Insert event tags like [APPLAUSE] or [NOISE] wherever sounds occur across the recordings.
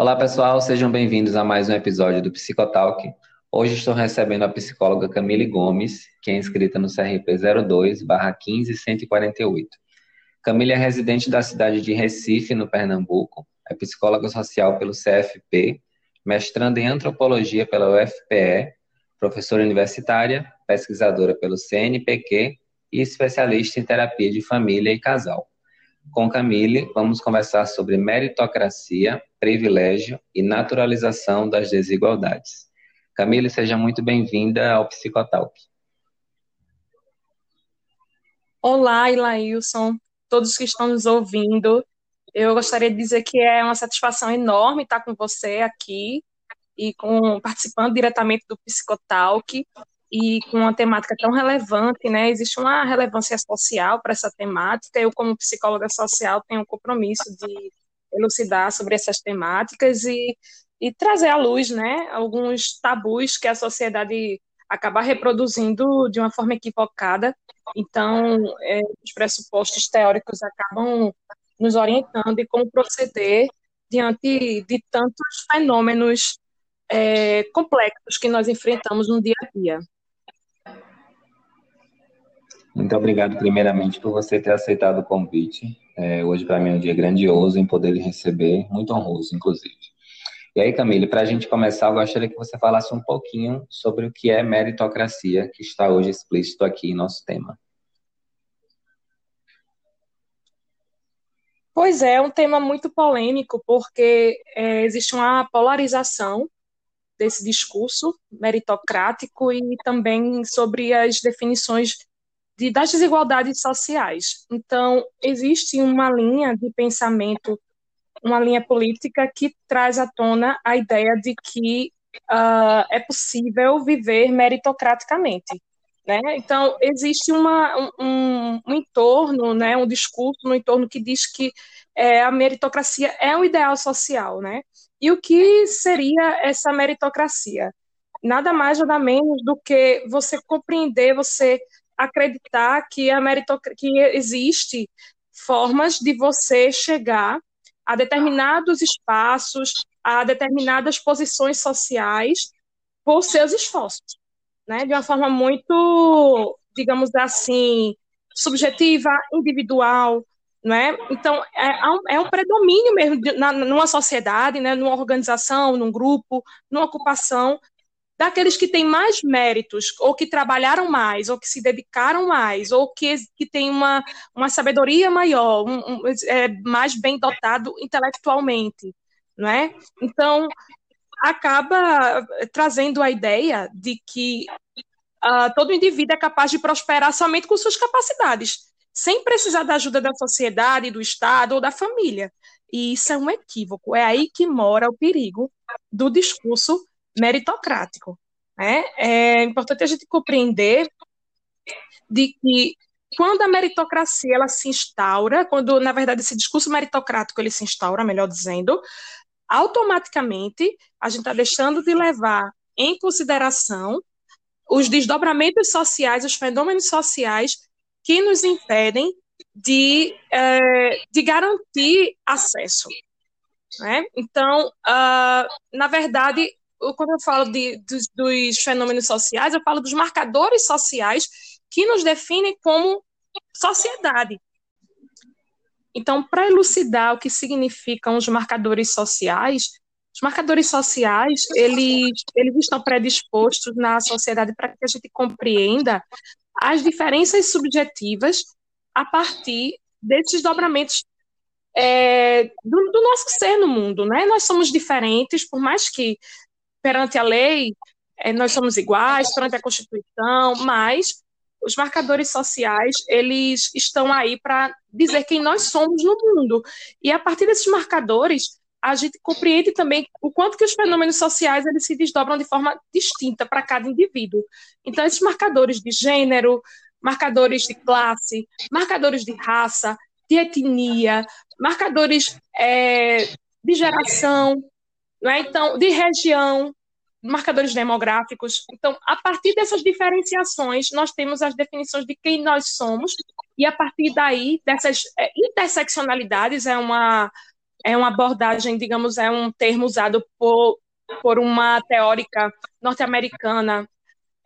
Olá, pessoal, sejam bem-vindos a mais um episódio do Psicotalk. Hoje estou recebendo a psicóloga Camille Gomes, que é inscrita no CRP 02/15148. Camille é residente da cidade de Recife, no Pernambuco, é psicóloga social pelo CFP, mestranda em antropologia pela UFPE, professora universitária, pesquisadora pelo CNPq e especialista em terapia de família e casal. Com Camille, vamos conversar sobre meritocracia, privilégio e naturalização das desigualdades. Camille, seja muito bem-vinda ao Psicotalk. Olá, Ilailson, todos que estão nos ouvindo. Eu gostaria de dizer que é uma satisfação enorme estar com você aqui e com participando diretamente do Psicotalk e com uma temática tão relevante, né? Existe uma relevância social para essa temática. Eu, como psicóloga social, tenho um compromisso de elucidar sobre essas temáticas e, e trazer à luz, né, alguns tabus que a sociedade acaba reproduzindo de uma forma equivocada. Então, é, os pressupostos teóricos acabam nos orientando de como proceder diante de tantos fenômenos é, complexos que nós enfrentamos no dia a dia. Muito obrigado, primeiramente, por você ter aceitado o convite. É, hoje, para mim, é um dia grandioso em poder lhe receber, muito honroso, inclusive. E aí, Camille, para a gente começar, eu gostaria que você falasse um pouquinho sobre o que é meritocracia, que está hoje explícito aqui em nosso tema. Pois é, é um tema muito polêmico, porque é, existe uma polarização desse discurso meritocrático e também sobre as definições de, das desigualdades sociais. Então, existe uma linha de pensamento, uma linha política que traz à tona a ideia de que uh, é possível viver meritocraticamente. Né? Então, existe uma, um, um, entorno, né, um discurso no entorno que diz que é, a meritocracia é um ideal social. Né? E o que seria essa meritocracia? Nada mais, nada menos do que você compreender, você acreditar que a que existe formas de você chegar a determinados espaços, a determinadas posições sociais por seus esforços, né? De uma forma muito, digamos assim, subjetiva, individual, né? Então é, é um predomínio mesmo de, na, numa sociedade, né? Numa organização, num grupo, numa ocupação daqueles que têm mais méritos, ou que trabalharam mais, ou que se dedicaram mais, ou que, que têm uma, uma sabedoria maior, um, um, é, mais bem dotado intelectualmente, não é? Então, acaba trazendo a ideia de que uh, todo indivíduo é capaz de prosperar somente com suas capacidades, sem precisar da ajuda da sociedade, do Estado ou da família. E isso é um equívoco, é aí que mora o perigo do discurso meritocrático. Né? É importante a gente compreender de que quando a meritocracia ela se instaura, quando na verdade esse discurso meritocrático ele se instaura, melhor dizendo, automaticamente a gente está deixando de levar em consideração os desdobramentos sociais, os fenômenos sociais que nos impedem de, é, de garantir acesso. Né? Então, uh, na verdade, quando eu falo de, dos, dos fenômenos sociais, eu falo dos marcadores sociais que nos definem como sociedade. Então, para elucidar o que significam os marcadores sociais, os marcadores sociais, eles, eles estão predispostos na sociedade para que a gente compreenda as diferenças subjetivas a partir desses dobramentos é, do, do, nosso ser no mundo, né? Nós somos diferentes, por mais que perante a lei, é, nós somos iguais, perante a Constituição, mas os marcadores sociais, eles estão aí para dizer quem nós somos no mundo. E a partir desses marcadores, a gente compreende também o quanto que os fenômenos sociais eles se desdobram de forma distinta para cada indivíduo. Então, esses marcadores de gênero, marcadores de classe, marcadores de raça, de etnia, marcadores é, de geração, não é? Então, de região, marcadores demográficos. Então, a partir dessas diferenciações, nós temos as definições de quem nós somos, e a partir daí, dessas é, interseccionalidades, é uma, é uma abordagem, digamos, é um termo usado por, por uma teórica norte-americana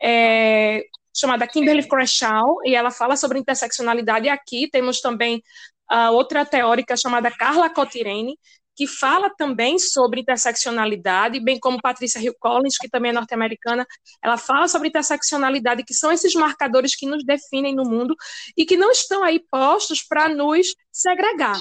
é, chamada Kimberly Crenshaw, e ela fala sobre interseccionalidade. E aqui temos também uh, outra teórica chamada Carla Cotirene, que fala também sobre interseccionalidade, bem como Patrícia Hill Collins, que também é norte-americana, ela fala sobre interseccionalidade, que são esses marcadores que nos definem no mundo e que não estão aí postos para nos segregar,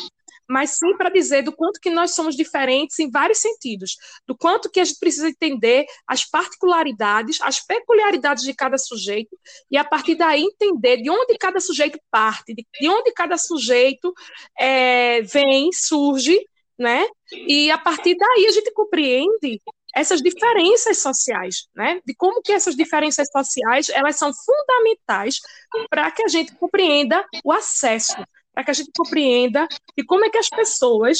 mas sim para dizer do quanto que nós somos diferentes em vários sentidos, do quanto que a gente precisa entender as particularidades, as peculiaridades de cada sujeito, e a partir daí entender de onde cada sujeito parte, de onde cada sujeito é, vem, surge, né? E a partir daí a gente compreende essas diferenças sociais, né? De como que essas diferenças sociais elas são fundamentais para que a gente compreenda o acesso, para que a gente compreenda de como é que as pessoas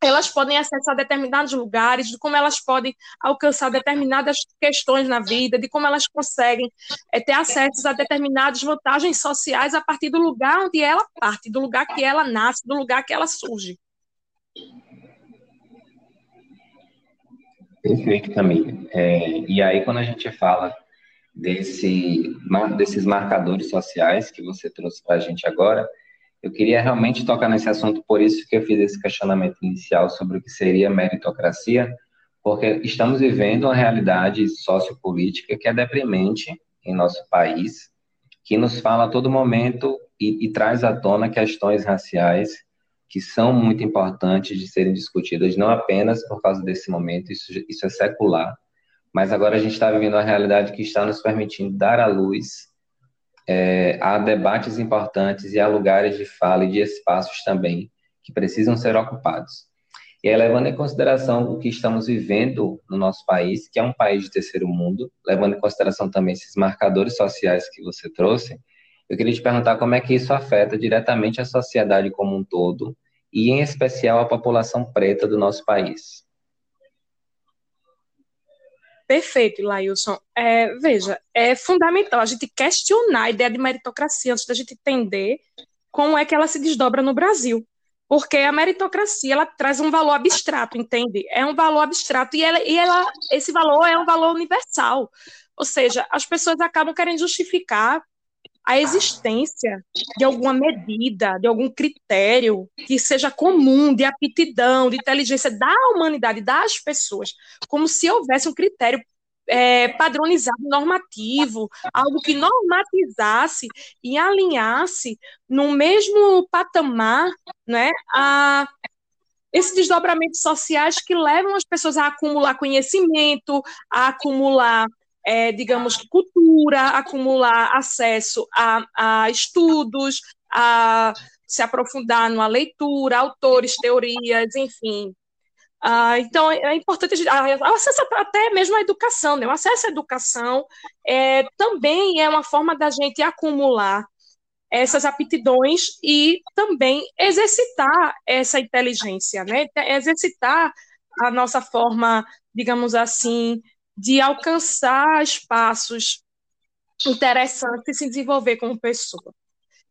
elas podem acessar determinados lugares, de como elas podem alcançar determinadas questões na vida, de como elas conseguem é, ter acesso a determinadas vantagens sociais a partir do lugar onde ela parte, do lugar que ela nasce, do lugar que ela surge. Perfeito, Camila. É, e aí, quando a gente fala desse, desses marcadores sociais que você trouxe para a gente agora, eu queria realmente tocar nesse assunto, por isso que eu fiz esse questionamento inicial sobre o que seria meritocracia, porque estamos vivendo uma realidade sociopolítica que é deprimente em nosso país, que nos fala a todo momento e, e traz à tona questões raciais que são muito importantes de serem discutidas, não apenas por causa desse momento, isso, isso é secular, mas agora a gente está vivendo uma realidade que está nos permitindo dar à luz é, a debates importantes e a lugares de fala e de espaços também que precisam ser ocupados. E aí, levando em consideração o que estamos vivendo no nosso país, que é um país de terceiro mundo, levando em consideração também esses marcadores sociais que você trouxe, eu queria te perguntar como é que isso afeta diretamente a sociedade como um todo e, em especial, a população preta do nosso país. Perfeito, Lailson. É, veja, é fundamental a gente questionar a ideia de meritocracia antes da gente entender como é que ela se desdobra no Brasil. Porque a meritocracia ela traz um valor abstrato, entende? É um valor abstrato e, ela, e ela, esse valor é um valor universal. Ou seja, as pessoas acabam querendo justificar a existência de alguma medida, de algum critério que seja comum de aptidão, de inteligência da humanidade, das pessoas, como se houvesse um critério é, padronizado, normativo, algo que normatizasse e alinhasse no mesmo patamar né, a esses desdobramentos sociais que levam as pessoas a acumular conhecimento, a acumular é, digamos cultura, acumular acesso a, a estudos, a se aprofundar numa leitura, autores, teorias, enfim. Ah, então, é importante o acesso até mesmo à educação, né? o acesso à educação é, também é uma forma da gente acumular essas aptidões e também exercitar essa inteligência, né? exercitar a nossa forma, digamos assim, de alcançar espaços interessantes e se desenvolver como pessoa.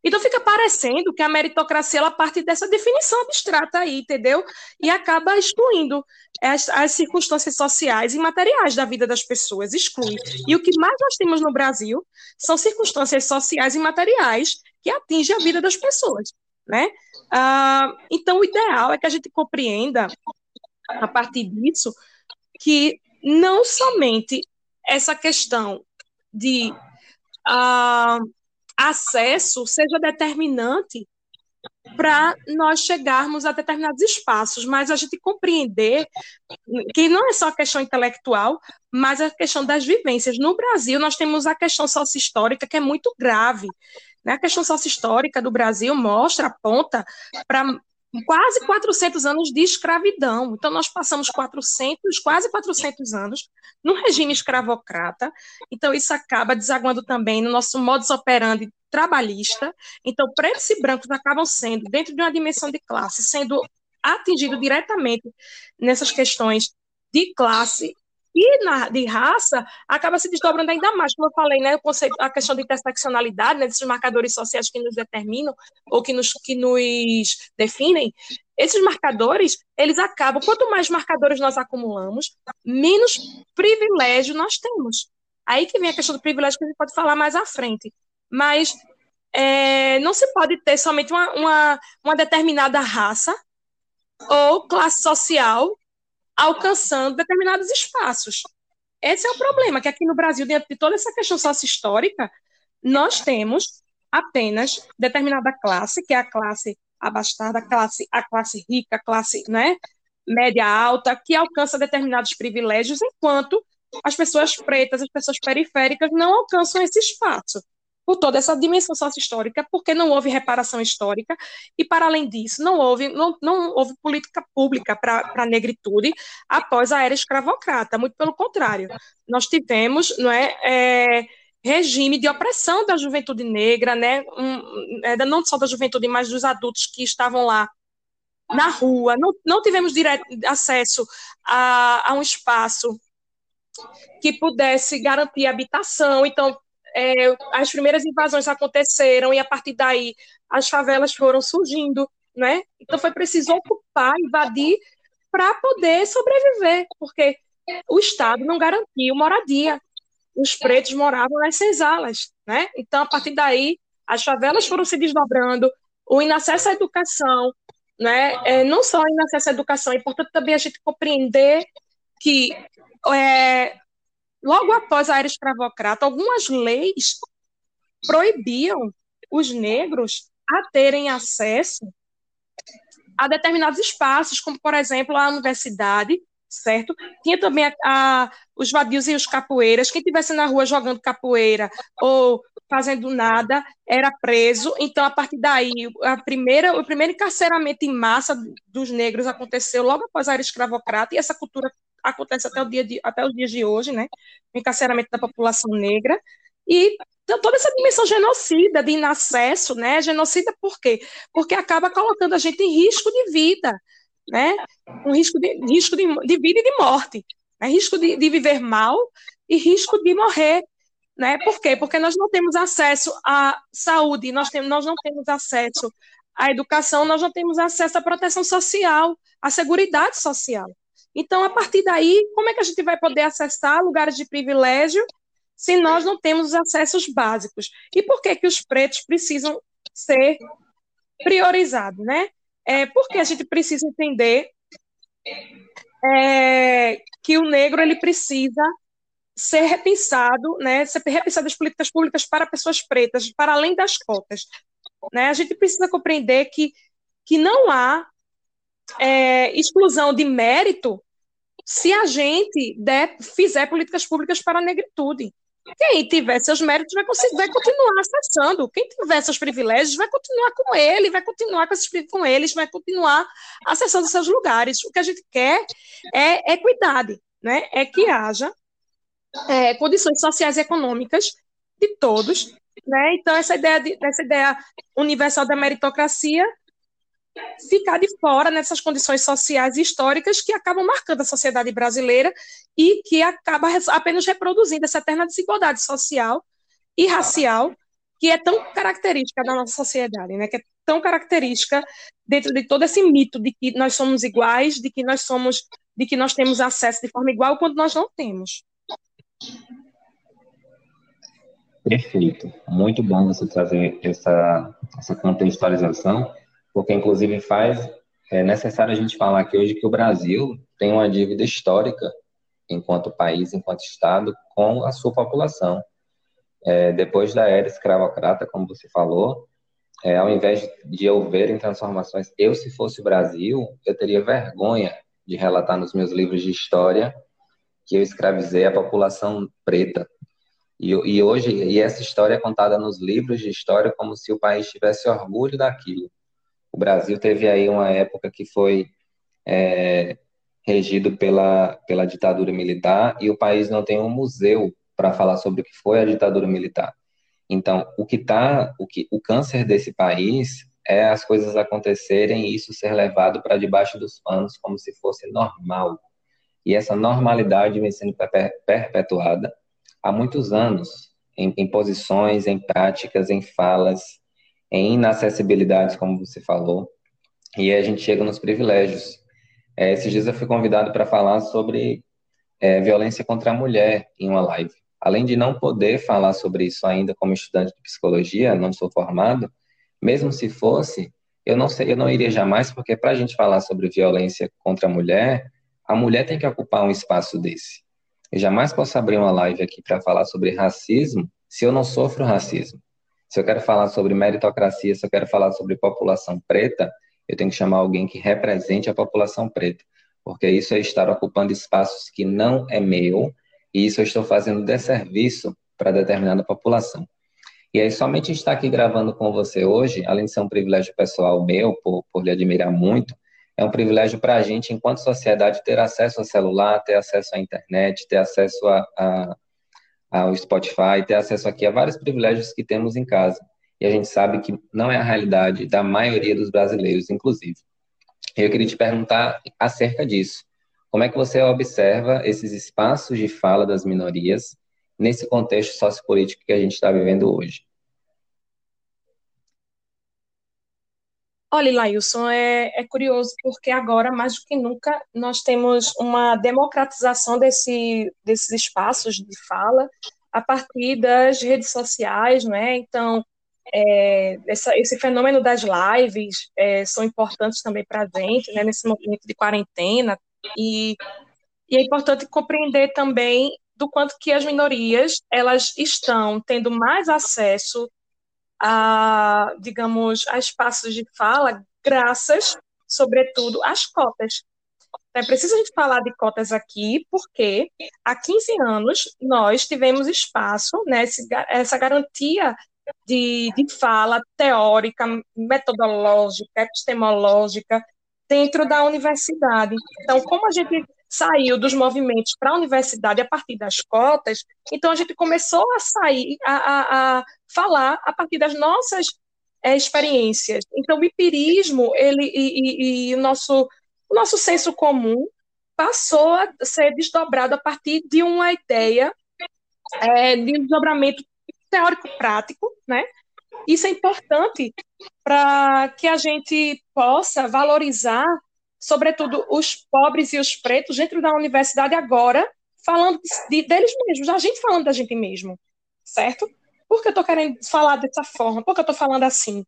Então fica parecendo que a meritocracia ela parte dessa definição abstrata aí, entendeu? E acaba excluindo as, as, circunstâncias sociais e materiais da vida das pessoas, exclui. E o que mais nós temos no Brasil são circunstâncias sociais e materiais que atingem a vida das pessoas, né? Ah, então o ideal é que a gente compreenda a partir disso que não somente essa questão de uh, acesso seja determinante para nós chegarmos a determinados espaços, mas a gente compreender que não é só a questão intelectual, mas a questão das vivências. No Brasil, nós temos a questão sócio-histórica, que é muito grave. Né? A questão sócio-histórica do Brasil mostra, aponta para quase 400 anos de escravidão. Então, nós passamos 400, quase 400 anos num regime escravocrata. Então, isso acaba desaguando também no nosso modus operandi trabalhista. Então, pretos e brancos acabam sendo, dentro de uma dimensão de classe, sendo atingidos diretamente nessas questões de classe E na, de raça, acaba se desdobrando ainda mais, como eu falei, né, o conceito, a questão de interseccionalidade, né, desses marcadores sociais que nos determinam ou que nos, que nos definem, esses marcadores, eles acabam, quanto mais marcadores nós acumulamos, menos privilégio nós temos. Aí que vem a questão do privilégio que a gente pode falar mais à frente. Mas é, não se pode ter somente uma, uma, uma determinada raça ou classe social alcançando determinados espaços. Esse é o problema, que aqui no Brasil, dentro de toda essa questão sócio-histórica, nós temos apenas determinada classe, que é a classe abastada, a classe, a classe rica, a classe né, média alta, que alcança determinados privilégios, enquanto as pessoas pretas, as pessoas periféricas não alcançam esse espaço por toda essa dimensão sócio-histórica, porque não houve reparação histórica, e, para além disso, não houve, não, não houve política pública para a negritude após a era escravocrata, muito pelo contrário. Nós tivemos não é, é regime de opressão da juventude negra, né, um, é, não só da juventude, mas dos adultos que estavam lá na rua, não, não tivemos direto, acesso a, a um espaço que pudesse garantir habitação, então é, as primeiras invasões aconteceram e a partir daí as favelas foram surgindo, né? Então foi preciso ocupar, invadir para poder sobreviver, porque o Estado não garantiu moradia. Os pretos moravam nas senzalas, né? Então a partir daí as favelas foram se desdobrando, o inacesso à educação, né? É, não só o inacesso à educação, é importante também a gente compreender que é, logo após a era escravocrata, algumas leis proibiam os negros a terem acesso a determinados espaços, como, por exemplo, a universidade, certo? Tinha também a, a, os vadios e os capoeiras. Quem estivesse na rua jogando capoeira ou fazendo nada era preso. Então, a partir daí, a primeira, o primeiro encarceramento em massa dos negros aconteceu logo após a era escravocrata, e essa cultura acontece até, o dia de, até os dias de hoje, né? O encarceramento da população negra. E toda essa dimensão genocida, de inacesso, né? Genocida por quê? Porque acaba colocando a gente em risco de vida, né? Um risco de, risco de, de vida e de morte. Né? Risco de, de viver mal e risco de morrer. Né? Por quê? Porque nós não temos acesso à saúde, nós, temos, nós não temos acesso à educação, nós não temos acesso à proteção social, à segurança social. Então, a partir daí, como é que a gente vai poder acessar lugares de privilégio se nós não temos os acessos básicos? E por que, que os pretos precisam ser priorizados, né? É, porque a gente precisa entender é, que o negro ele precisa ser repensado, né, ser repensado as políticas públicas para pessoas pretas, para além das cotas. Né? A gente precisa compreender que, que não há é, exclusão de mérito se a gente der, fizer políticas públicas para a negritude. Quem tiver seus méritos vai, vai continuar acessando. Quem tiver seus privilégios vai continuar com ele, vai continuar com, esses, com eles, vai continuar acessando seus lugares. O que a gente quer é equidade, né? é que haja é, condições sociais e econômicas de todos. Né? Então, essa ideia, de, essa ideia universal da meritocracia ficar de fora nessas condições sociais e históricas que acabam marcando a sociedade brasileira e que acaba apenas reproduzindo essa eterna desigualdade social e racial que é tão característica da nossa sociedade, né? Que é tão característica dentro de todo esse mito de que nós somos iguais, de que nós somos, de que nós temos acesso de forma igual quando nós não temos. Perfeito, muito bom você trazer essa essa contextualização porque inclusive faz é necessário a gente falar aqui hoje que o Brasil tem uma dívida histórica enquanto país, enquanto Estado, com a sua população. É, depois da era escravocrata, como você falou, é, ao invés de eu ver em transformações, eu, se fosse o Brasil, eu teria vergonha de relatar nos meus livros de história que eu escravizei a população preta. E, e hoje, e essa história é contada nos livros de história como se o país tivesse orgulho daquilo. O Brasil teve aí uma época que foi é, regido pela, pela ditadura militar e o país não tem um museu para falar sobre o que foi a ditadura militar. Então, o que tá, o que o câncer desse país é as coisas acontecerem e isso ser levado para debaixo dos panos como se fosse normal. e essa normalidade vem sendo perpetuada há muitos anos, em, em posições, em práticas, em falas, em inacessibilidades, como você falou, e a gente chega nos privilégios. É, esses dias eu fui convidado para falar sobre é, violência contra a mulher em uma live. Além de não poder falar sobre isso ainda como estudante de psicologia, não sou formado, mesmo se fosse, eu não sei, eu não iria jamais, porque para a gente falar sobre violência contra a mulher, a mulher tem que ocupar um espaço desse. Eu jamais posso abrir uma live aqui para falar sobre racismo se eu não sofro racismo. Se eu quero falar sobre meritocracia, se eu quero falar sobre população preta, eu tenho que chamar alguém que represente a população preta, porque isso é estar ocupando espaços que não é meu, e isso eu estou fazendo desserviço para determinada população. E aí, somente estar aqui gravando com você hoje, além de ser um privilégio pessoal meu, por, por lhe admirar muito, é um privilégio para a gente, enquanto sociedade, ter acesso ao celular, ter acesso à internet, ter acesso a, a, ao Spotify, ter acesso aqui a vários privilégios que temos em casa e a gente sabe que não é a realidade da maioria dos brasileiros, inclusive. Eu queria te perguntar acerca disso. Como é que você observa esses espaços de fala das minorias nesse contexto sociopolítico que a gente está vivendo hoje? Olha, Lailson, é, é, curioso porque agora, mais do que nunca, nós temos uma democratização desse, desses espaços de fala a partir das redes sociais, né? Então, é, essa, esse fenômeno das lives é, são importantes também para a gente, né, nesse momento de quarentena, e, e é importante compreender também do quanto que as minorias elas estão tendo mais acesso a, digamos, a espaços de fala, graças, sobretudo, às cotas. É preciso a gente falar de cotas aqui, porque há 15 anos nós tivemos espaço, né, essa garantia de, de fala teórica, metodológica, epistemológica dentro da universidade. Então, como a gente saiu dos movimentos para a universidade a partir das cotas, então a gente começou a sair, a, a, a falar a partir das nossas é, experiências. Então, o empirismo ele, e, e, e, o, nosso, o nosso senso comum passou a ser desdobrado a partir de uma ideia é, de um desdobramento teórico-prático, né? Isso é importante para que a gente possa valorizar, sobretudo, os pobres e os pretos dentro da universidade agora, falando de, deles mesmos, a gente falando da gente mesmo, certo? Por que eu estou querendo falar dessa forma? Por que eu estou falando assim?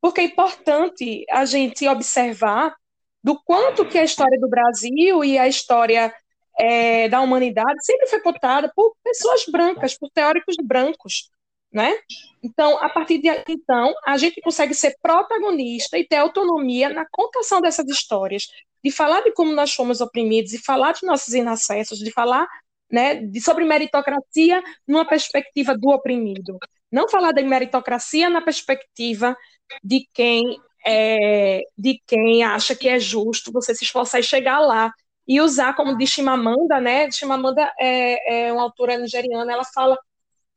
Porque é importante a gente observar do quanto que a história do Brasil e a história é, da humanidade sempre foi contada por pessoas brancas, por teóricos brancos, né? Então, a partir de então, a gente consegue ser protagonista e ter autonomia na contação dessas histórias, de falar de como nós fomos oprimidos, de falar de nossos inacessos, de falar né, de, sobre meritocracia numa perspectiva do oprimido. Não falar de meritocracia na perspectiva de quem é, de quem acha que é justo você se esforçar e chegar lá e usar como de Chimamanda, né? Chimamanda é, é uma autora nigeriana, ela fala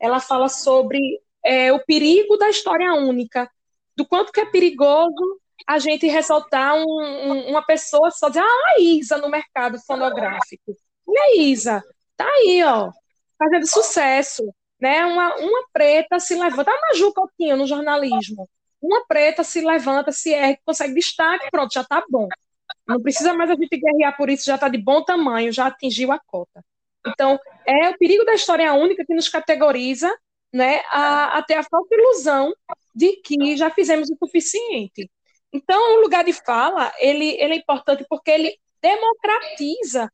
ela fala sobre é, o perigo da história única, do quanto que é perigoso a gente ressaltar um, um, uma pessoa só dizer, ah, a Isa no mercado fonográfico. E a Isa? Tá aí, ó, fazendo sucesso. Né? Uma, uma preta se levanta, a Maju Coutinho no jornalismo. Uma preta se levanta, se ergue, consegue destaque, pronto, já tá bom. Não precisa mais a gente guerrear por isso, já está de bom tamanho, já atingiu a cota. Então, é o perigo da história única que nos categoriza né, a, a ter a falsa ilusão de que já fizemos o suficiente. Então, o lugar de fala, ele, ele é importante porque ele democratiza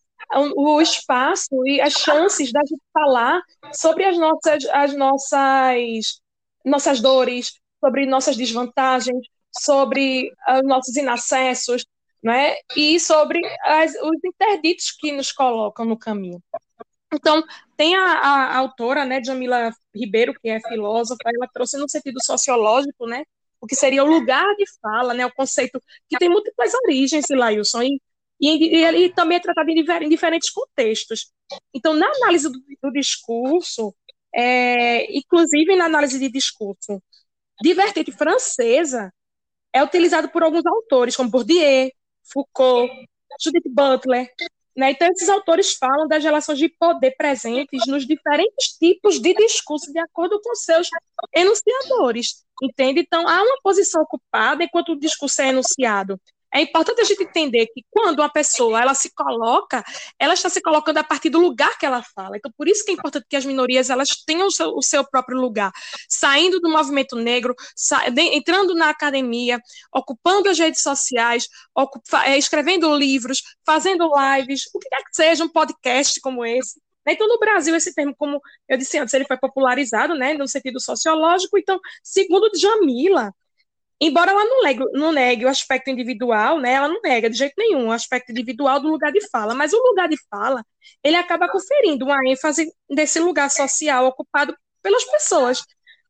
o, espaço e as chances da gente falar sobre as nossas, as nossas, nossas dores, sobre nossas desvantagens, sobre os nossos inacessos, né? e sobre as, os interditos que nos colocam no caminho. Então, tem a, a, autora, né, Jamila Ribeiro, que é filósofa, ela trouxe no sentido sociológico, né, o que seria o lugar de fala, né, o conceito que tem múltiplas origens, Lailson, e, e, e, e também é tratado em, em, diferentes contextos. Então, na análise do, do discurso, é, inclusive na análise de discurso de vertente francesa, é utilizado por alguns autores, como Bourdieu, Foucault, Judith Butler, Né? Então, esses autores falam das relações de poder presentes nos diferentes tipos de discurso, de acordo com seus enunciadores, entende? Então, há uma posição ocupada enquanto o discurso é enunciado. É importante a gente entender que quando uma pessoa ela se coloca, ela está se colocando a partir do lugar que ela fala. Então, por isso que é importante que as minorias elas tenham o seu, o seu próprio lugar, saindo do movimento negro, entrando na academia, ocupando as redes sociais, é, escrevendo livros, fazendo lives, o que quer que seja, um podcast como esse. Então, no Brasil, esse termo, como eu disse antes, ele foi popularizado, né, no sentido sociológico. Então, segundo Jamila, embora ela não negue, não negue o aspecto individual, né, ela não nega de jeito nenhum o aspecto individual do lugar de fala, mas o lugar de fala, ele acaba conferindo uma ênfase desse lugar social ocupado pelas pessoas,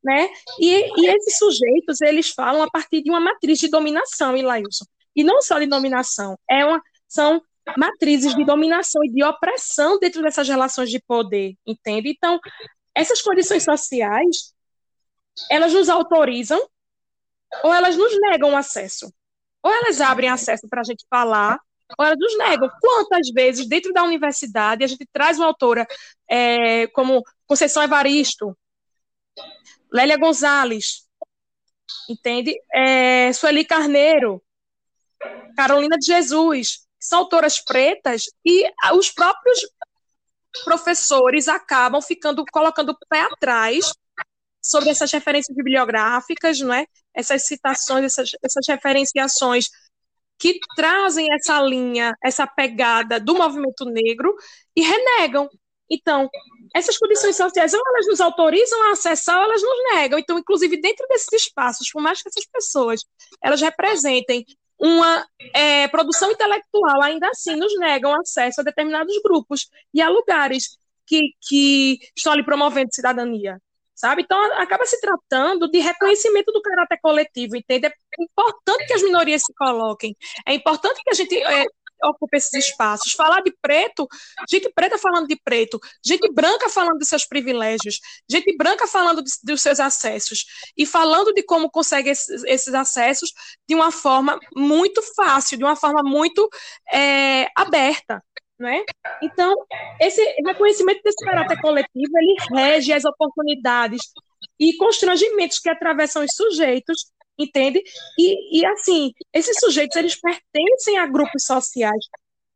né, e, e esses sujeitos, eles falam a partir de uma matriz de dominação, Ilailson, e não só de dominação, é uma, são matrizes de dominação e de opressão dentro dessas relações de poder, entende? Então, essas condições sociais, elas nos autorizam ou elas nos negam acesso. Ou elas abrem acesso para a gente falar, ou elas nos negam. Quantas vezes, dentro da universidade, a gente traz uma autora é, como Conceição Evaristo, Lélia Gonzalez, entende? É, Sueli Carneiro, Carolina de Jesus, são autoras pretas, e os próprios professores acabam ficando colocando o pé atrás sobre essas referências bibliográficas, não é? Essas citações, essas, essas referenciações que trazem essa linha, essa pegada do movimento negro e renegam. Então, essas condições sociais, ou elas nos autorizam a acessar, ou elas nos negam. Então, inclusive, dentro desses espaços, por mais que essas pessoas elas representem uma é, produção intelectual, ainda assim nos negam acesso a determinados grupos e a lugares que, que estão ali promovendo cidadania sabe? Então, acaba se tratando de reconhecimento do caráter coletivo, entende? É importante que as minorias se coloquem, é importante que a gente é, ocupe esses espaços. Falar de preto, gente preta falando de preto, gente branca falando de seus privilégios, gente branca falando de, dos seus acessos, e falando de como consegue esses, esses, acessos de uma forma muito fácil, de uma forma muito é, aberta né? Então, esse reconhecimento desse caráter coletivo, ele rege as oportunidades e constrangimentos que atravessam os sujeitos, entende? E, e assim, esses sujeitos, eles pertencem a grupos sociais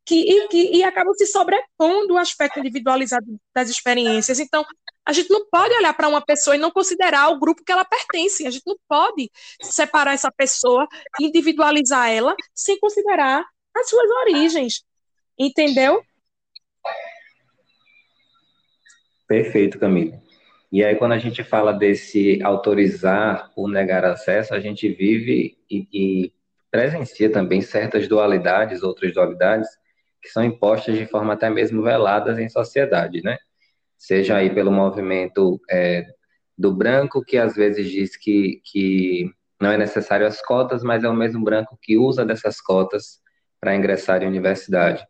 que, e, que, e acabam se sobrepondo o aspecto individualizado das experiências. Então, a gente não pode olhar para uma pessoa e não considerar o grupo que ela pertence. A gente não pode separar essa pessoa, individualizar ela, sem considerar as suas origens, Entendeu? Perfeito, Camila. E aí, quando a gente fala desse autorizar ou negar acesso, a gente vive e, e presencia também certas dualidades, outras dualidades, que são impostas de forma até mesmo veladas em sociedade, né? Seja aí pelo movimento é, do branco, que às vezes diz que, que não é necessário as cotas, mas é o mesmo branco que usa dessas cotas para ingressar em universidade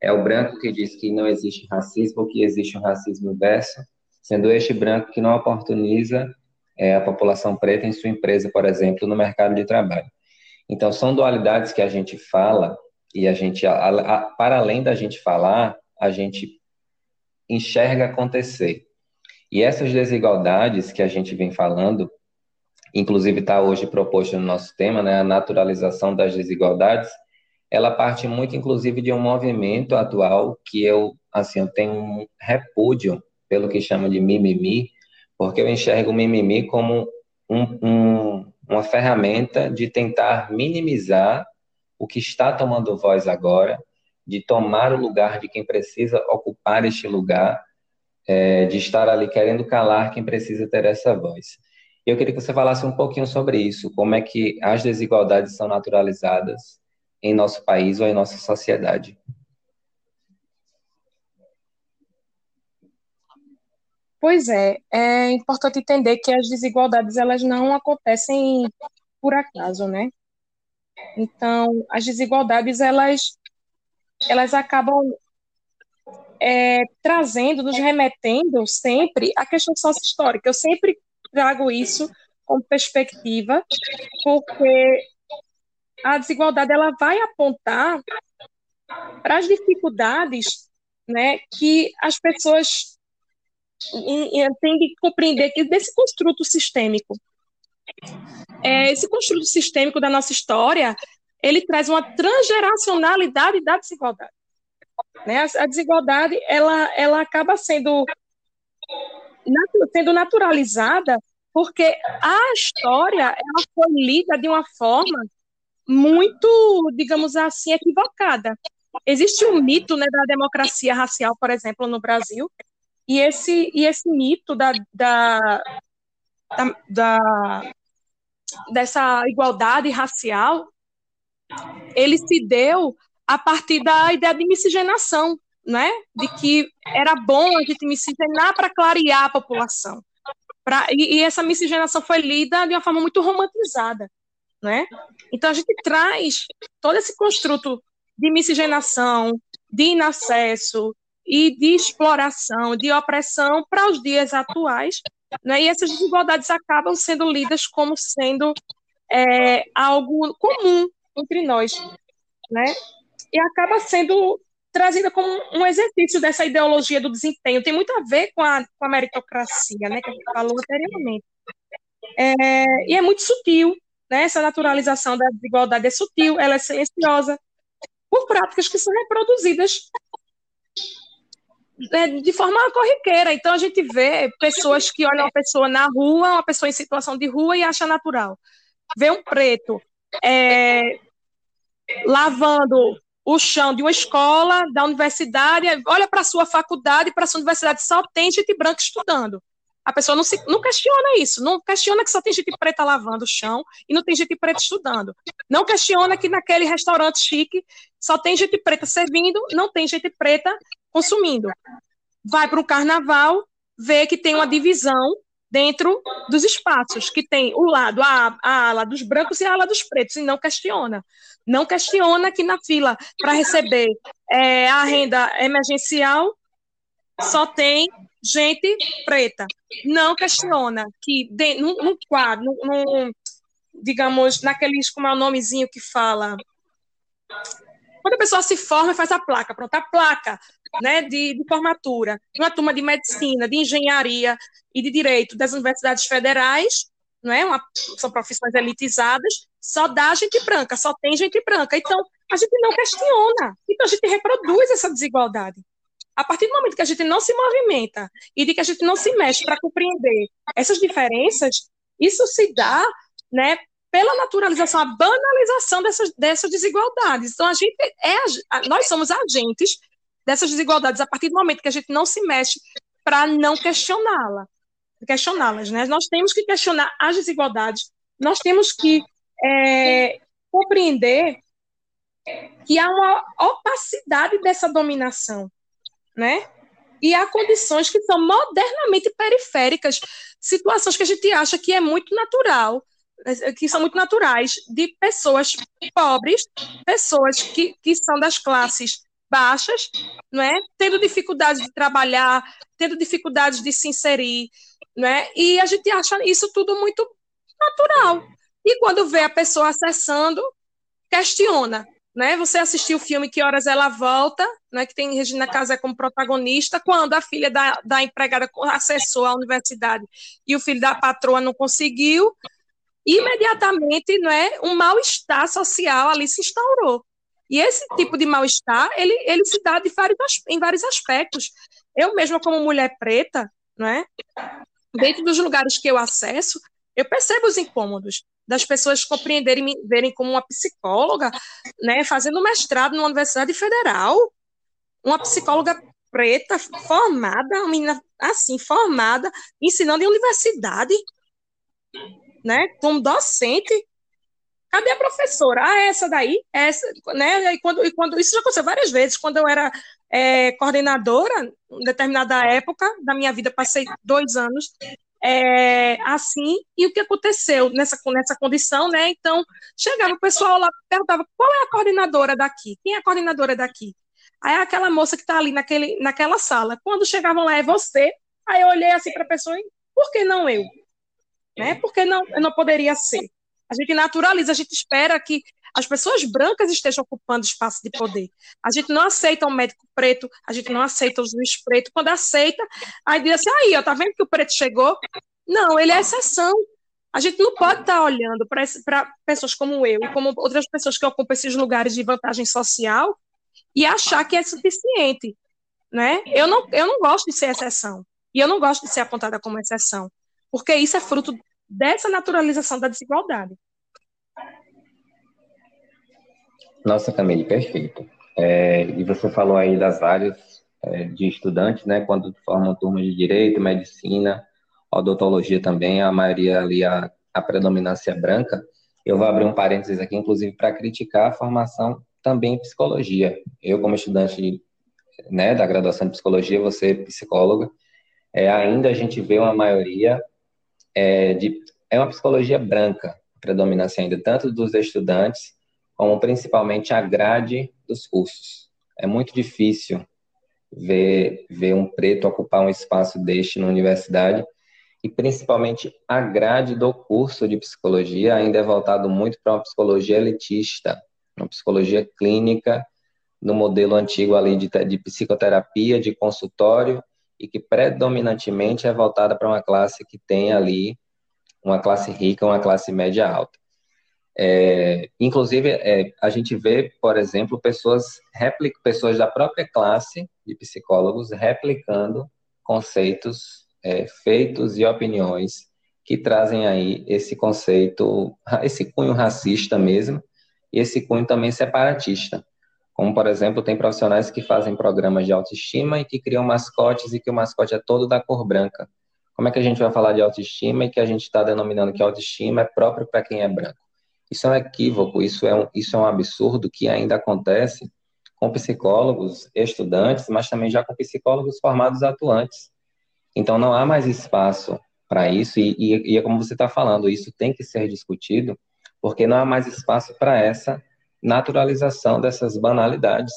é o branco que diz que não existe racismo, que existe um racismo inverso, sendo este branco que não oportuniza é, a população preta em sua empresa, por exemplo, no mercado de trabalho. Então, são dualidades que a gente fala e a gente, a, a, para além da gente falar, a gente enxerga acontecer. E essas desigualdades que a gente vem falando, inclusive está hoje proposto no nosso tema, né, a naturalização das desigualdades, ela parte muito, inclusive, de um movimento atual que eu, assim, eu tenho um repúdio pelo que chama de mimimi, porque eu enxergo o mimimi como um, um, uma ferramenta de tentar minimizar o que está tomando voz agora, de tomar o lugar de quem precisa ocupar este lugar, é, de estar ali querendo calar quem precisa ter essa voz. Eu queria que você falasse um pouquinho sobre isso, como é que as desigualdades são naturalizadas em nosso país ou em nossa sociedade. Pois é, é importante entender que as desigualdades elas não acontecem por acaso, né? Então, as desigualdades elas elas acabam é, trazendo, nos remetendo sempre à questão sócio-histórica. Eu sempre trago isso como perspectiva, porque a desigualdade ela vai apontar para as dificuldades né, que as pessoas têm de compreender que desse construto sistêmico. É, esse construto sistêmico da nossa história, ele traz uma transgeracionalidade da desigualdade. Né? A desigualdade, ela, ela acaba sendo, sendo naturalizada porque a história ela foi lida de uma forma muito, digamos assim, equivocada. Existe um mito né, da democracia racial, por exemplo, no Brasil, e esse, e esse mito da, da, da, da dessa igualdade racial, ele se deu a partir da ideia de miscigenação, né? De que era bom a gente miscigenar para clarear a população. Pra, e, e, essa miscigenação foi lida de uma forma muito romantizada, né? Então a gente traz todo esse construto de miscigenação, de inacesso e de exploração, de opressão para os dias atuais, né? E essas desigualdades acabam sendo lidas como sendo é, algo comum entre nós, né? E acaba sendo trazida como um exercício dessa ideologia do desempenho. Tem muito a ver com a, com a meritocracia, né? Que a gente falou anteriormente. É, e é muito sutil, né? Essa naturalização da desigualdade é sutil, ela é silenciosa, por práticas que são reproduzidas né, de forma corriqueira. Então, a gente vê pessoas que olham uma pessoa na rua, uma pessoa em situação de rua e acha natural. Vê um preto é, lavando o chão de uma escola, da universidade, olha para a sua faculdade, para a sua universidade, só tem gente branca estudando. A pessoa não, se, não questiona isso, não questiona que só tem gente preta lavando o chão e não tem gente preta estudando. Não questiona que naquele restaurante chique só tem gente preta servindo, não tem gente preta consumindo. Vai para um carnaval, vê que tem uma divisão dentro dos espaços, que tem o lado, a, a ala dos brancos e a ala dos pretos, e não questiona. Não questiona que na fila para receber é, a renda emergencial só tem gente preta. Não questiona que de, num, num quadro, num, num, digamos, naqueles, como é o nomezinho que fala. Quando a pessoa se forma, faz a placa, pronto, a placa né, de, de formatura, uma turma de medicina, de engenharia e de direito das universidades federais, não é? Uma, são profissões elitizadas, só dá gente branca, só tem gente branca. Então, a gente não questiona. Então, a gente reproduz essa desigualdade. A partir do momento que a gente não se movimenta e de que a gente não se mexe para compreender essas diferenças, isso se dá né, pela naturalização, a banalização dessas, dessas desigualdades. Então, a gente é, nós somos agentes dessas desigualdades a partir do momento que a gente não se mexe para não questioná-la, questioná-las. Né? Nós temos que questionar as desigualdades, nós temos que é, compreender que há uma opacidade dessa dominação né? E há condições que são modernamente periféricas, situações que a gente acha que é muito natural, que são muito naturais, de pessoas pobres, pessoas que, que são das classes baixas, não é? Tendo dificuldades de trabalhar, tendo dificuldades de se inserir, não é? E a gente acha isso tudo muito natural. E quando vê a pessoa acessando, questiona, né? Você assistiu o filme Que Horas Ela Volta, né? que tem Regina Casé como protagonista, quando a filha da, da empregada acessou a universidade e o filho da patroa não conseguiu, imediatamente né, um mal-estar social ali se instaurou. E esse tipo de mal-estar, ele, ele se dá de vários, em vários aspectos. Eu mesma, como mulher preta, né, dentro dos lugares que eu acesso, eu percebo os incômodos das pessoas compreenderem, me verem como uma psicóloga, né, fazendo mestrado numa universidade federal, uma psicóloga preta, formada, uma menina assim, formada, ensinando em universidade, né, como docente. Cadê a professora? Ah, essa daí, essa, né, e quando, e quando, isso já aconteceu várias vezes, quando eu era é, coordenadora, em determinada época da minha vida, passei dois anos é, assim, e o que aconteceu nessa, nessa condição, né? Então, chegava o pessoal lá, perguntava qual é a coordenadora daqui? Quem é a coordenadora daqui? Aí aquela moça que está ali naquele, naquela sala. Quando chegavam lá, é você. Aí eu olhei assim para a pessoa, e por que não eu? Né? Por que não, não poderia ser? A gente naturaliza, a gente espera que as pessoas brancas estejam ocupando espaço de poder. A gente não aceita um médico preto, a gente não aceita o juiz preto. Quando aceita, aí diz assim, aí, ó, tá vendo que o preto chegou? Não, ele é exceção. A gente não pode estar tá olhando para pessoas como eu e como outras pessoas que ocupam esses lugares de vantagem social e achar que é suficiente. Né? Eu, não, eu não gosto de ser exceção. E eu não gosto de ser apontada como exceção. Porque isso é fruto dessa naturalização da desigualdade. Nossa, Camille, perfeito. É, e você falou aí das áreas é, de estudantes, né? Quando formam turmas de direito, medicina, odontologia também, a maioria ali, a, a predominância é branca. Eu vou abrir um parênteses aqui, inclusive, para criticar a formação também em psicologia. Eu, como estudante né, da graduação de psicologia, você psicóloga, é, ainda a gente vê uma maioria é, de. É uma psicologia branca, predominância ainda, tanto dos estudantes, como principalmente a grade dos cursos. É muito difícil ver, ver um preto ocupar um espaço deste na universidade, e principalmente a grade do curso de psicologia ainda é voltado muito para uma psicologia elitista, uma psicologia clínica, no modelo antigo ali de, de psicoterapia, de consultório, e que predominantemente é voltada para uma classe que tem ali uma classe rica, uma classe média alta. É, inclusive, é, a gente vê, por exemplo, pessoas, pessoas da própria classe de psicólogos replicando conceitos é, feitos e opiniões que trazem aí esse conceito, esse cunho racista mesmo, e esse cunho também separatista. Como, por exemplo, tem profissionais que fazem programas de autoestima e que criam mascotes e que o mascote é todo da cor branca. Como é que a gente vai falar de autoestima e que a gente está denominando que autoestima é próprio para quem é branco? Isso é um equívoco, isso é um, isso é um absurdo que ainda acontece com psicólogos, estudantes, mas também já com psicólogos formados atuantes. Então, não há mais espaço para isso, e, e, e é como você está falando, isso tem que ser discutido, porque não há mais espaço para essa naturalização dessas banalidades.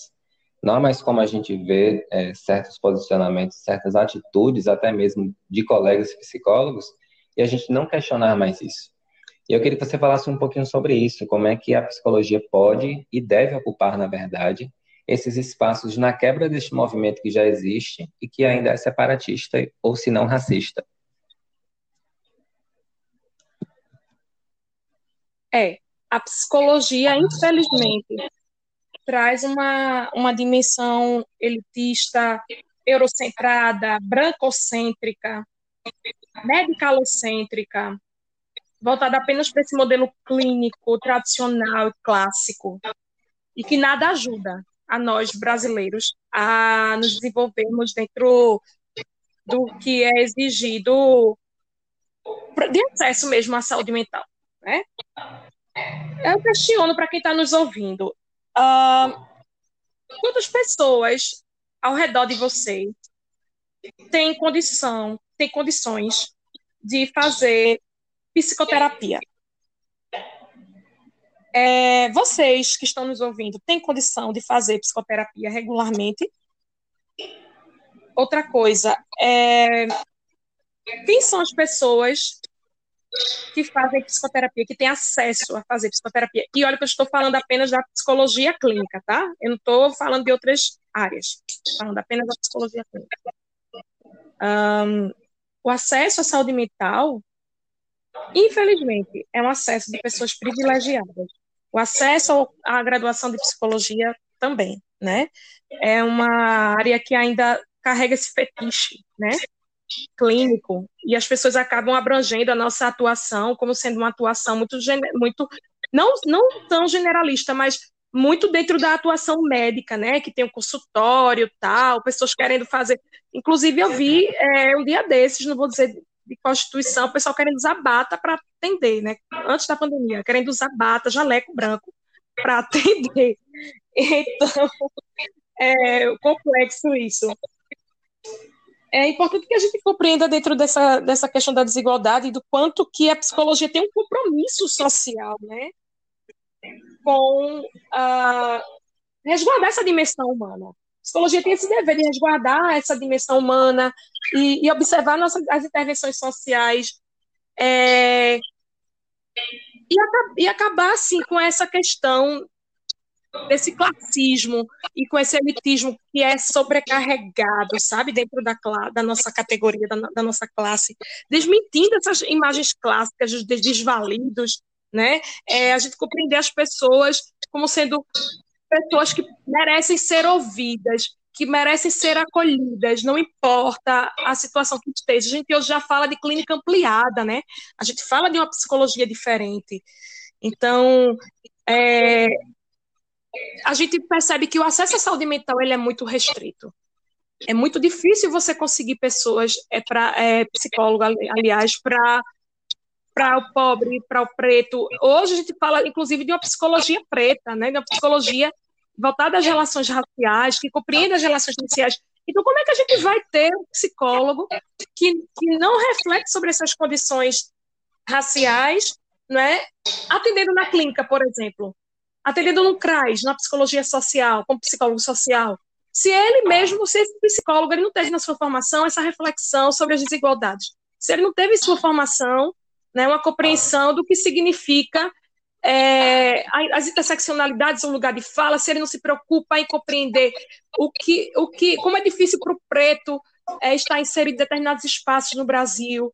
Não há mais como a gente ver é, certos posicionamentos, certas atitudes, até mesmo de colegas psicólogos, e a gente não questionar mais isso. E eu queria que você falasse um pouquinho sobre isso, como é que a psicologia pode e deve ocupar, na verdade, esses espaços na quebra deste movimento que já existe e que ainda é separatista ou, se não, racista. É, a psicologia, infelizmente, traz uma, uma dimensão elitista, eurocentrada, brancocêntrica, medicalocêntrica, voltada apenas para esse modelo clínico, tradicional e clássico, e que nada ajuda a nós brasileiros a nos desenvolvermos dentro do que é exigido de acesso mesmo à saúde mental, né? Eu questiono para quem está nos ouvindo. Uh, quantas pessoas ao redor de você têm condição, têm condições de fazer psicoterapia? É, vocês que estão nos ouvindo têm condição de fazer psicoterapia regularmente? Outra coisa, é, quem são as pessoas que fazem psicoterapia, que têm acesso a fazer psicoterapia. E olha que eu estou falando apenas da psicologia clínica, tá? Eu não estou falando de outras áreas, estou falando apenas da psicologia clínica. Um, o acesso à saúde mental, infelizmente, é um acesso de pessoas privilegiadas. O acesso à graduação de psicologia também, né? É uma área que ainda carrega esse fetiche, né? clínico e as pessoas acabam abrangendo a nossa atuação como sendo uma atuação muito muito não não tão generalista, mas muito dentro da atuação médica, né? Que tem um consultório, tal, pessoas querendo fazer. Inclusive eu vi é, um dia desses, não vou dizer de constituição, o pessoal querendo usar bata para atender, né? Antes da pandemia, querendo usar bata, jaleco branco para [LAUGHS] atender. Então, é complexo isso é importante que a gente compreenda dentro dessa, dessa questão da desigualdade do quanto que a psicologia tem um compromisso social, né, com uh, resguardar essa dimensão humana. Psicologia tem esse dever de resguardar essa dimensão humana e, e observar nossas, as intervenções sociais é, e, e acabar assim com essa questão desse classismo e com esse elitismo que é sobrecarregado, sabe, dentro da, da nossa categoria, da, da, nossa classe, desmentindo essas imagens clássicas dos desvalidos, né? É, a gente compreender as pessoas como sendo pessoas que merecem ser ouvidas, que merecem ser acolhidas, não importa a situação que esteja. A gente hoje já fala de clínica ampliada, né? A gente fala de uma psicologia diferente. Então, é, a gente percebe que o acesso à saúde mental ele é muito restrito. É muito difícil você conseguir pessoas é para é, psicólogo, aliás, para para o pobre, para o preto. Hoje a gente fala, inclusive, de uma psicologia preta, né? De uma psicologia voltada às relações raciais, que compreende as relações raciais. Então, como é que a gente vai ter um psicólogo que, que não reflete sobre essas condições raciais, né? Atendendo na clínica, por exemplo atendendo no CRAS, na psicologia social, como psicólogo social, se ele mesmo, se esse psicólogo, ele não teve na sua formação essa reflexão sobre as desigualdades, se ele não teve sua formação né, uma compreensão do que significa é, as interseccionalidades, um lugar de fala, se ele não se preocupa em compreender o que, o que como é difícil para o preto é, estar inserido em determinados espaços no Brasil,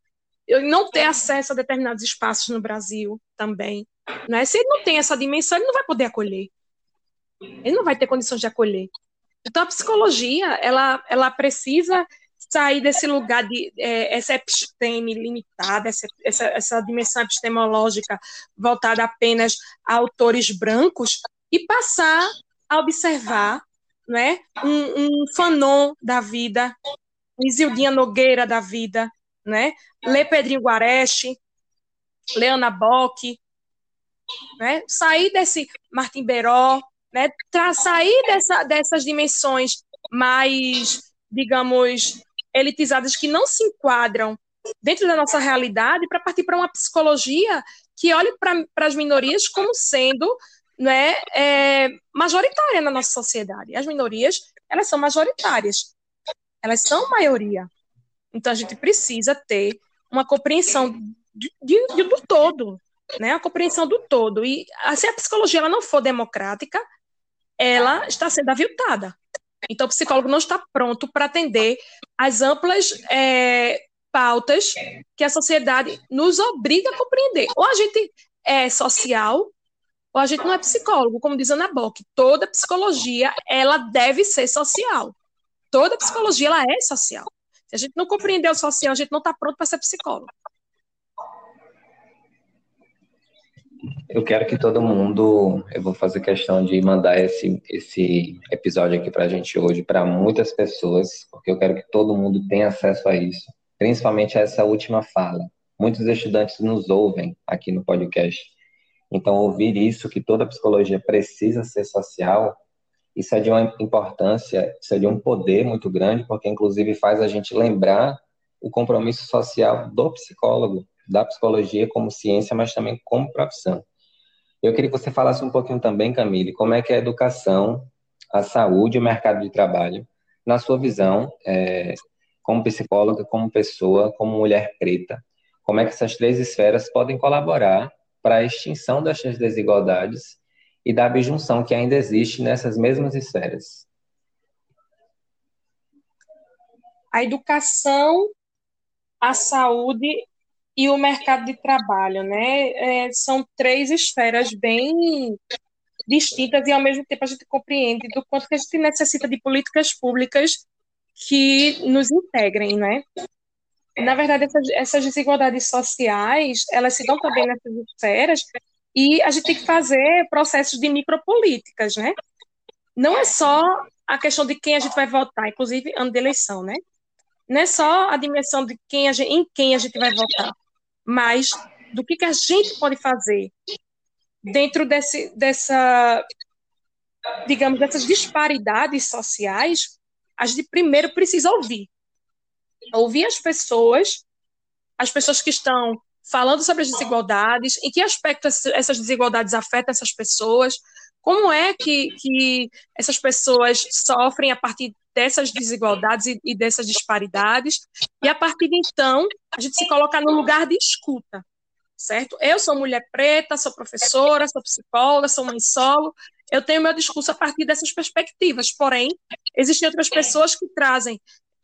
não ter acesso a determinados espaços no Brasil também. Né? Se ele não tem essa dimensão, ele não vai poder acolher. Ele não vai ter condições de acolher. Então, a psicologia, ela, ela precisa sair desse lugar de é, essa episteme limitada, essa, essa, essa dimensão epistemológica voltada apenas a autores brancos e passar a observar né, um, um fanon da vida, um Isildinha Nogueira da vida, né, ler Pedrinho Guareste, ler Ana Bock, né? Sair desse Martin Beró, né? sair dessa, dessas dimensões mais, digamos, elitizadas que não se enquadram dentro da nossa realidade para partir para uma psicologia que olhe para as minorias como sendo né, é, majoritária na nossa sociedade. As minorias, elas são majoritárias, elas são maioria. Então, a gente precisa ter uma compreensão de, de, do todo, né? A compreensão do todo. E se a psicologia ela não for democrática, ela está sendo aviltada. Então, o psicólogo não está pronto para atender as amplas é, pautas que a sociedade nos obriga a compreender. Ou a gente é social, ou a gente não é psicólogo, como diz Ana Bock. Toda psicologia, ela deve ser social. Toda psicologia, ela é social. Se a gente não compreender o social, a gente não está pronto para ser psicólogo. Eu quero que todo mundo, eu vou fazer questão de mandar esse, esse episódio aqui para a gente hoje para muitas pessoas, porque eu quero que todo mundo tenha acesso a isso, principalmente a essa última fala. Muitos estudantes nos ouvem aqui no podcast, então ouvir isso, que toda psicologia precisa ser social, isso é de uma importância, isso é de um poder muito grande, porque inclusive faz a gente lembrar o compromisso social do psicólogo, da psicologia como ciência, mas também como profissão. Eu queria que você falasse um pouquinho também, Camille, como é que é a educação, a saúde o mercado de trabalho, na sua visão, é, como psicóloga, como pessoa, como mulher preta, como é que essas três esferas podem colaborar para a extinção dessas desigualdades e da abjunção que ainda existe nessas mesmas esferas? A educação, a saúde e o mercado de trabalho, né? É, são três esferas bem distintas e ao mesmo tempo a gente compreende do quanto que a gente necessita de políticas públicas que nos integrem, né? Na verdade, essas, essas desigualdades sociais, elas se dão também nessas esferas e a gente tem que fazer processos de micropolíticas, né? Não é só a questão de quem a gente vai votar, inclusive ano de eleição, né? Não é só a dimensão de quem a gente, em quem a gente vai votar, mas do que, que a gente pode fazer dentro desse, dessa, digamos, dessas disparidades sociais, a gente primeiro precisa ouvir. Ouvir as pessoas, as pessoas que estão falando sobre as desigualdades, em que aspecto essas desigualdades afetam essas pessoas, como é que, que essas pessoas sofrem a partir dessas desigualdades e, e dessas disparidades, e a partir de então, a gente se coloca no lugar de escuta. certo? Eu sou mulher preta, sou professora, sou psicóloga, sou mãe solo, eu tenho meu discurso a partir dessas perspectivas, porém, existem outras pessoas que trazem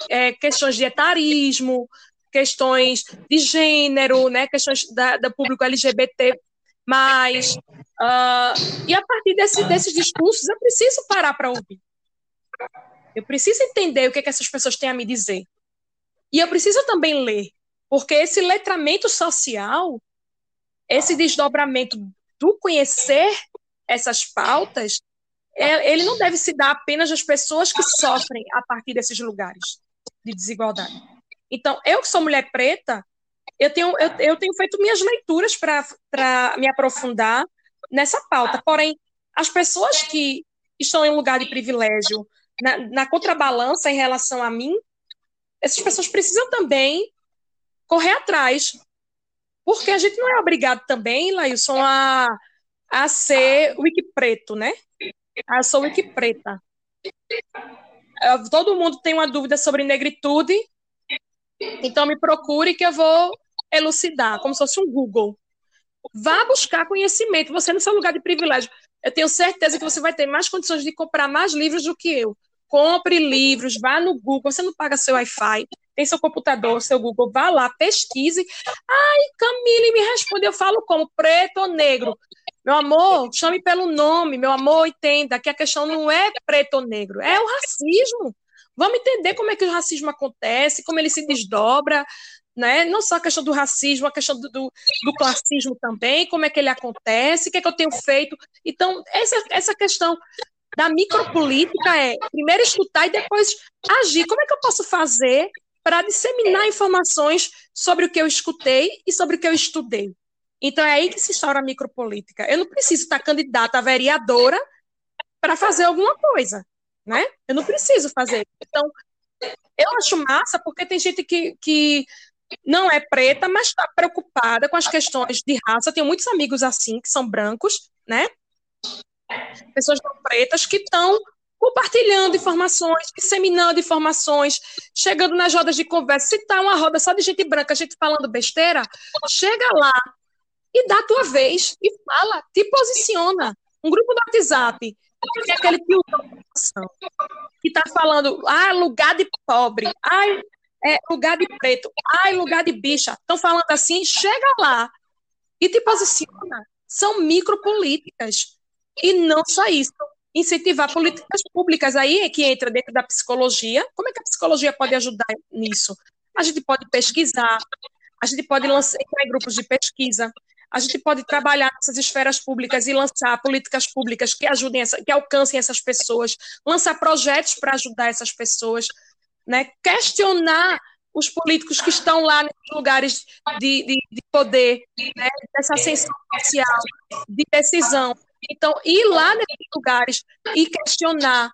é, questões de etarismo, questões de gênero, né, questões da, da público LGBT, mas uh, e a partir desse, desses discursos eu preciso parar para ouvir. Eu preciso entender o que, é que essas pessoas têm a me dizer. E eu preciso também ler, porque esse letramento social, esse desdobramento do conhecer essas pautas, é, ele não deve se dar apenas às pessoas que sofrem a partir desses lugares de desigualdade. Então, eu que sou mulher preta, eu tenho, eu, eu tenho feito minhas leituras para me aprofundar nessa pauta. Porém, as pessoas que estão em lugar de privilégio, na, na contrabalança em relação a mim, essas pessoas precisam também correr atrás. Porque a gente não é obrigado também, Lailson, a, a ser wiki preto, né? Eu sou wiki preta. Todo mundo tem uma dúvida sobre negritude, então me procure que eu vou elucidar, como se fosse um Google. Vá buscar conhecimento, você no seu lugar de privilégio. Eu tenho certeza que você vai ter mais condições de comprar mais livros do que eu. Compre livros, vá no Google, você não paga seu Wi-Fi, tem seu computador, seu Google, vá lá, pesquise. Ai, Camille, me responde, eu falo como? Preto ou negro? Meu amor, chame pelo nome, meu amor, entenda que a questão não é preto ou negro, é o racismo. Vamos entender como é que o racismo acontece, como ele se desdobra, né? Não só a questão do racismo, a questão do, do, do classismo também, como é que ele acontece, o que é que eu tenho feito. Então, essa, essa questão da micropolítica é primeiro escutar e depois agir. Como é que eu posso fazer para disseminar informações sobre o que eu escutei e sobre o que eu estudei? Então, é aí que se instaura a micropolítica. Eu não preciso estar candidata a vereadora para fazer alguma coisa né? Eu não preciso fazer. Então, eu acho massa porque tem gente que, que não é preta, mas está preocupada com as questões de raça. Eu tenho muitos amigos assim, que são brancos, né? Pessoas não pretas que estão compartilhando informações, disseminando informações, chegando nas rodas de conversa. Se tá uma roda só de gente branca, gente falando besteira, chega lá e dá a tua vez e fala, te posiciona. Um grupo do WhatsApp que é aquele que está falando, ah, lugar de pobre, ai, é, lugar de preto, ai, lugar de bicha. Estão falando assim, chega lá e te posiciona. São micropolíticas. E não só isso. Incentivar políticas públicas aí é que entra dentro da psicologia. Como é que a psicologia pode ajudar nisso? A gente pode pesquisar, a gente pode lançar, entrar em grupos de pesquisa, a gente pode trabalhar nessas esferas públicas e lançar políticas públicas que ajudem, essa, que alcancem essas pessoas, lançar projetos para ajudar essas pessoas, né? questionar os políticos que estão lá nesses lugares de, de, de poder, né? dessa ascensão social, de decisão. Então, ir lá nesses lugares e questionar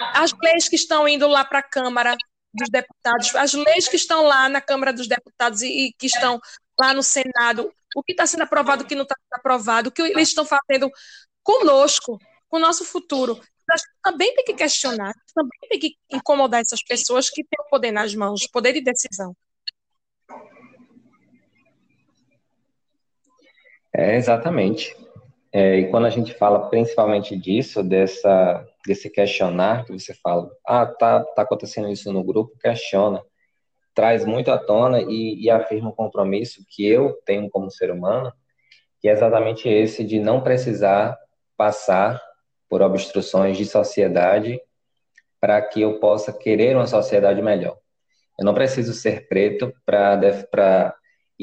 as leis que estão indo lá para a Câmara dos Deputados, as leis que estão lá na Câmara dos Deputados e, e que estão lá no Senado, o que está sendo aprovado, o que não está sendo aprovado, o que eles estão fazendo conosco, com o nosso futuro. Gente também tem que questionar, também tem que incomodar essas pessoas que têm o poder nas mãos, poder de decisão. É, exatamente. É, e quando a gente fala principalmente disso, dessa, desse questionar, que você fala, ah, tá, tá acontecendo isso no grupo, questiona traz muito à tona e, e afirma um compromisso que eu tenho como ser humano, que é exatamente esse de não precisar passar por obstruções de sociedade para que eu possa querer uma sociedade melhor. Eu não preciso ser preto para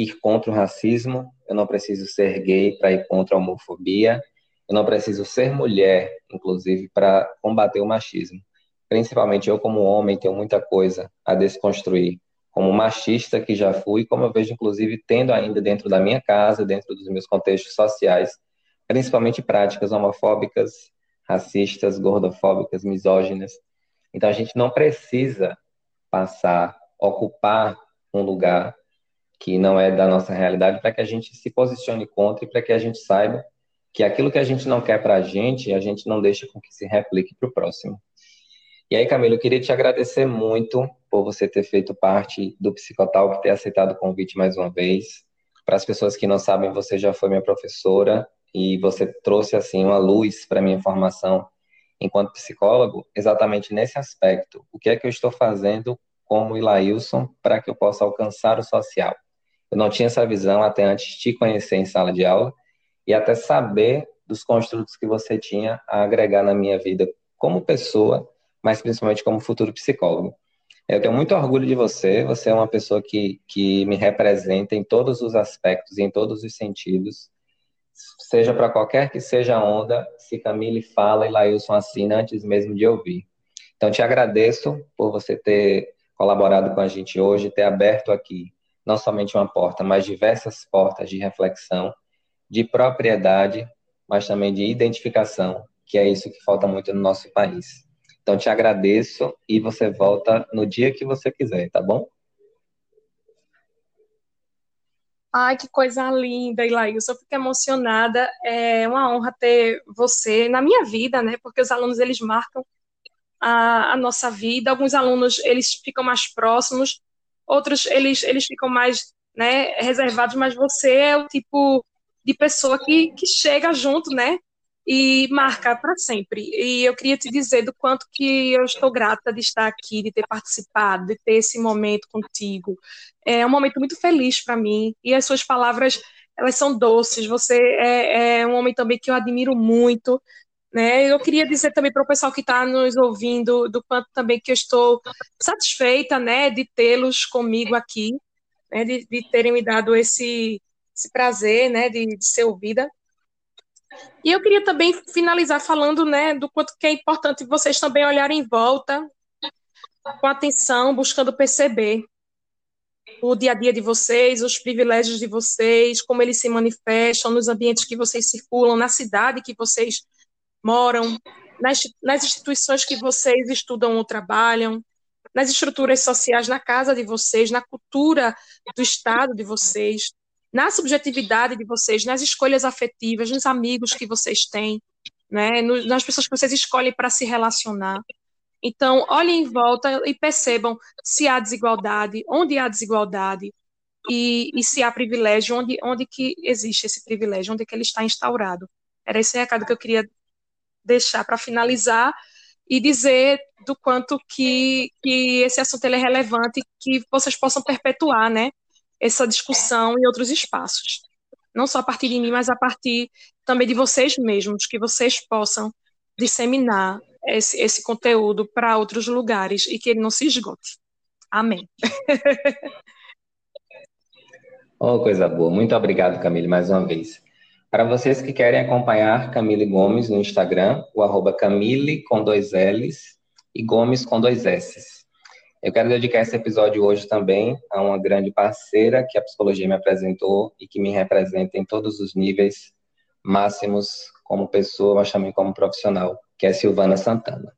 ir contra o racismo, eu não preciso ser gay para ir contra a homofobia, eu não preciso ser mulher, inclusive, para combater o machismo. Principalmente eu, como homem, tenho muita coisa a desconstruir como machista que já fui, como eu vejo, inclusive, tendo ainda dentro da minha casa, dentro dos meus contextos sociais, principalmente práticas homofóbicas, racistas, gordofóbicas, misóginas. Então, a gente não precisa passar, ocupar um lugar que não é da nossa realidade para que a gente se posicione contra e para que a gente saiba que aquilo que a gente não quer para a gente, a gente não deixa com que se replique para o próximo. E aí, Camila, eu queria te agradecer muito por você ter feito parte do Psicotalk, ter aceitado o convite mais uma vez, Para as pessoas que não sabem, você já foi minha professora e você trouxe assim uma luz para minha formação enquanto psicólogo, exatamente nesse aspecto. O que é que eu estou fazendo como Ilailson para que eu possa alcançar o social? Eu não tinha essa visão até antes de te conhecer em sala de aula e até saber dos construtos que você tinha a agregar na minha vida como pessoa, mas principalmente como futuro psicólogo. Eu tenho muito orgulho de você, você é uma pessoa que, que me representa em todos os aspectos, em todos os sentidos, seja para qualquer que seja a onda, se Camille fala e Lailson assina antes mesmo de ouvir. Então, te agradeço por você ter colaborado com a gente hoje, ter aberto aqui não somente uma porta, mas diversas portas de reflexão, de propriedade, mas também de identificação, que é isso que falta muito no nosso país. Então, te agradeço e você volta no dia que você quiser, tá bom? Ai, que coisa linda, Ilaílson. Eu fico emocionada. É uma honra ter você na minha vida, né? Porque os alunos, eles marcam a, a nossa vida. Alguns alunos, eles ficam mais próximos. Outros, eles, eles ficam mais né, reservados. Mas você é o tipo de pessoa que, que chega junto, né? e marca para sempre. E eu queria te dizer do quanto que eu estou grata de estar aqui, de ter participado, de ter esse momento contigo. É um momento muito feliz para mim e as suas palavras elas são doces. Você é, é um homem também que eu admiro muito. Né? Eu queria dizer também para o pessoal que está nos ouvindo do quanto também que eu estou satisfeita, né, de tê-los comigo aqui, né, de, de terem me dado esse, esse prazer, né, de, de ser ouvida. E eu queria também finalizar falando, né, do quanto que é importante vocês também olharem em volta com atenção, buscando perceber o dia a dia de vocês, os privilégios de vocês, como eles se manifestam nos ambientes que vocês circulam, na cidade que vocês moram, nas, nas instituições que vocês estudam ou trabalham, nas estruturas sociais na casa de vocês, na cultura do estado de vocês, na subjetividade de vocês, nas escolhas afetivas, nos amigos que vocês têm, né, nas pessoas que vocês escolhem para se relacionar. Então, olhem em volta e percebam se há desigualdade, onde há desigualdade, e, e se há privilégio, onde, onde que existe esse privilégio, onde que ele está instaurado. Era esse recado que eu queria deixar para finalizar e dizer do quanto que, que esse assunto é relevante, que vocês possam perpetuar, né? essa discussão em outros espaços. Não só a partir de mim, mas a partir também de vocês mesmos, que vocês possam disseminar esse, esse conteúdo para outros lugares e que ele não se esgote. Amém. oh, coisa boa. Muito obrigado, Camille, mais uma vez. Para vocês que querem acompanhar Camille Gomes no Instagram, o arroba Camille com dois L's e Gomes com dois S's. Eu quero dedicar esse episódio hoje também a uma grande parceira que a psicologia me apresentou e que me representa em todos os níveis máximos como pessoa, mas também como profissional, que é Silvana Santana.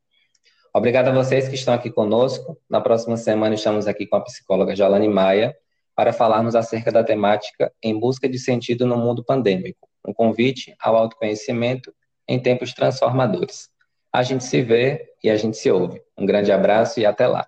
Obrigado a vocês que estão aqui conosco. Na próxima semana estamos aqui com a psicóloga Jalane Maia para falarmos acerca da temática Em Busca de Sentido no Mundo Pandêmico, um convite ao autoconhecimento em tempos transformadores. A gente se vê e a gente se ouve. Um grande abraço e até lá.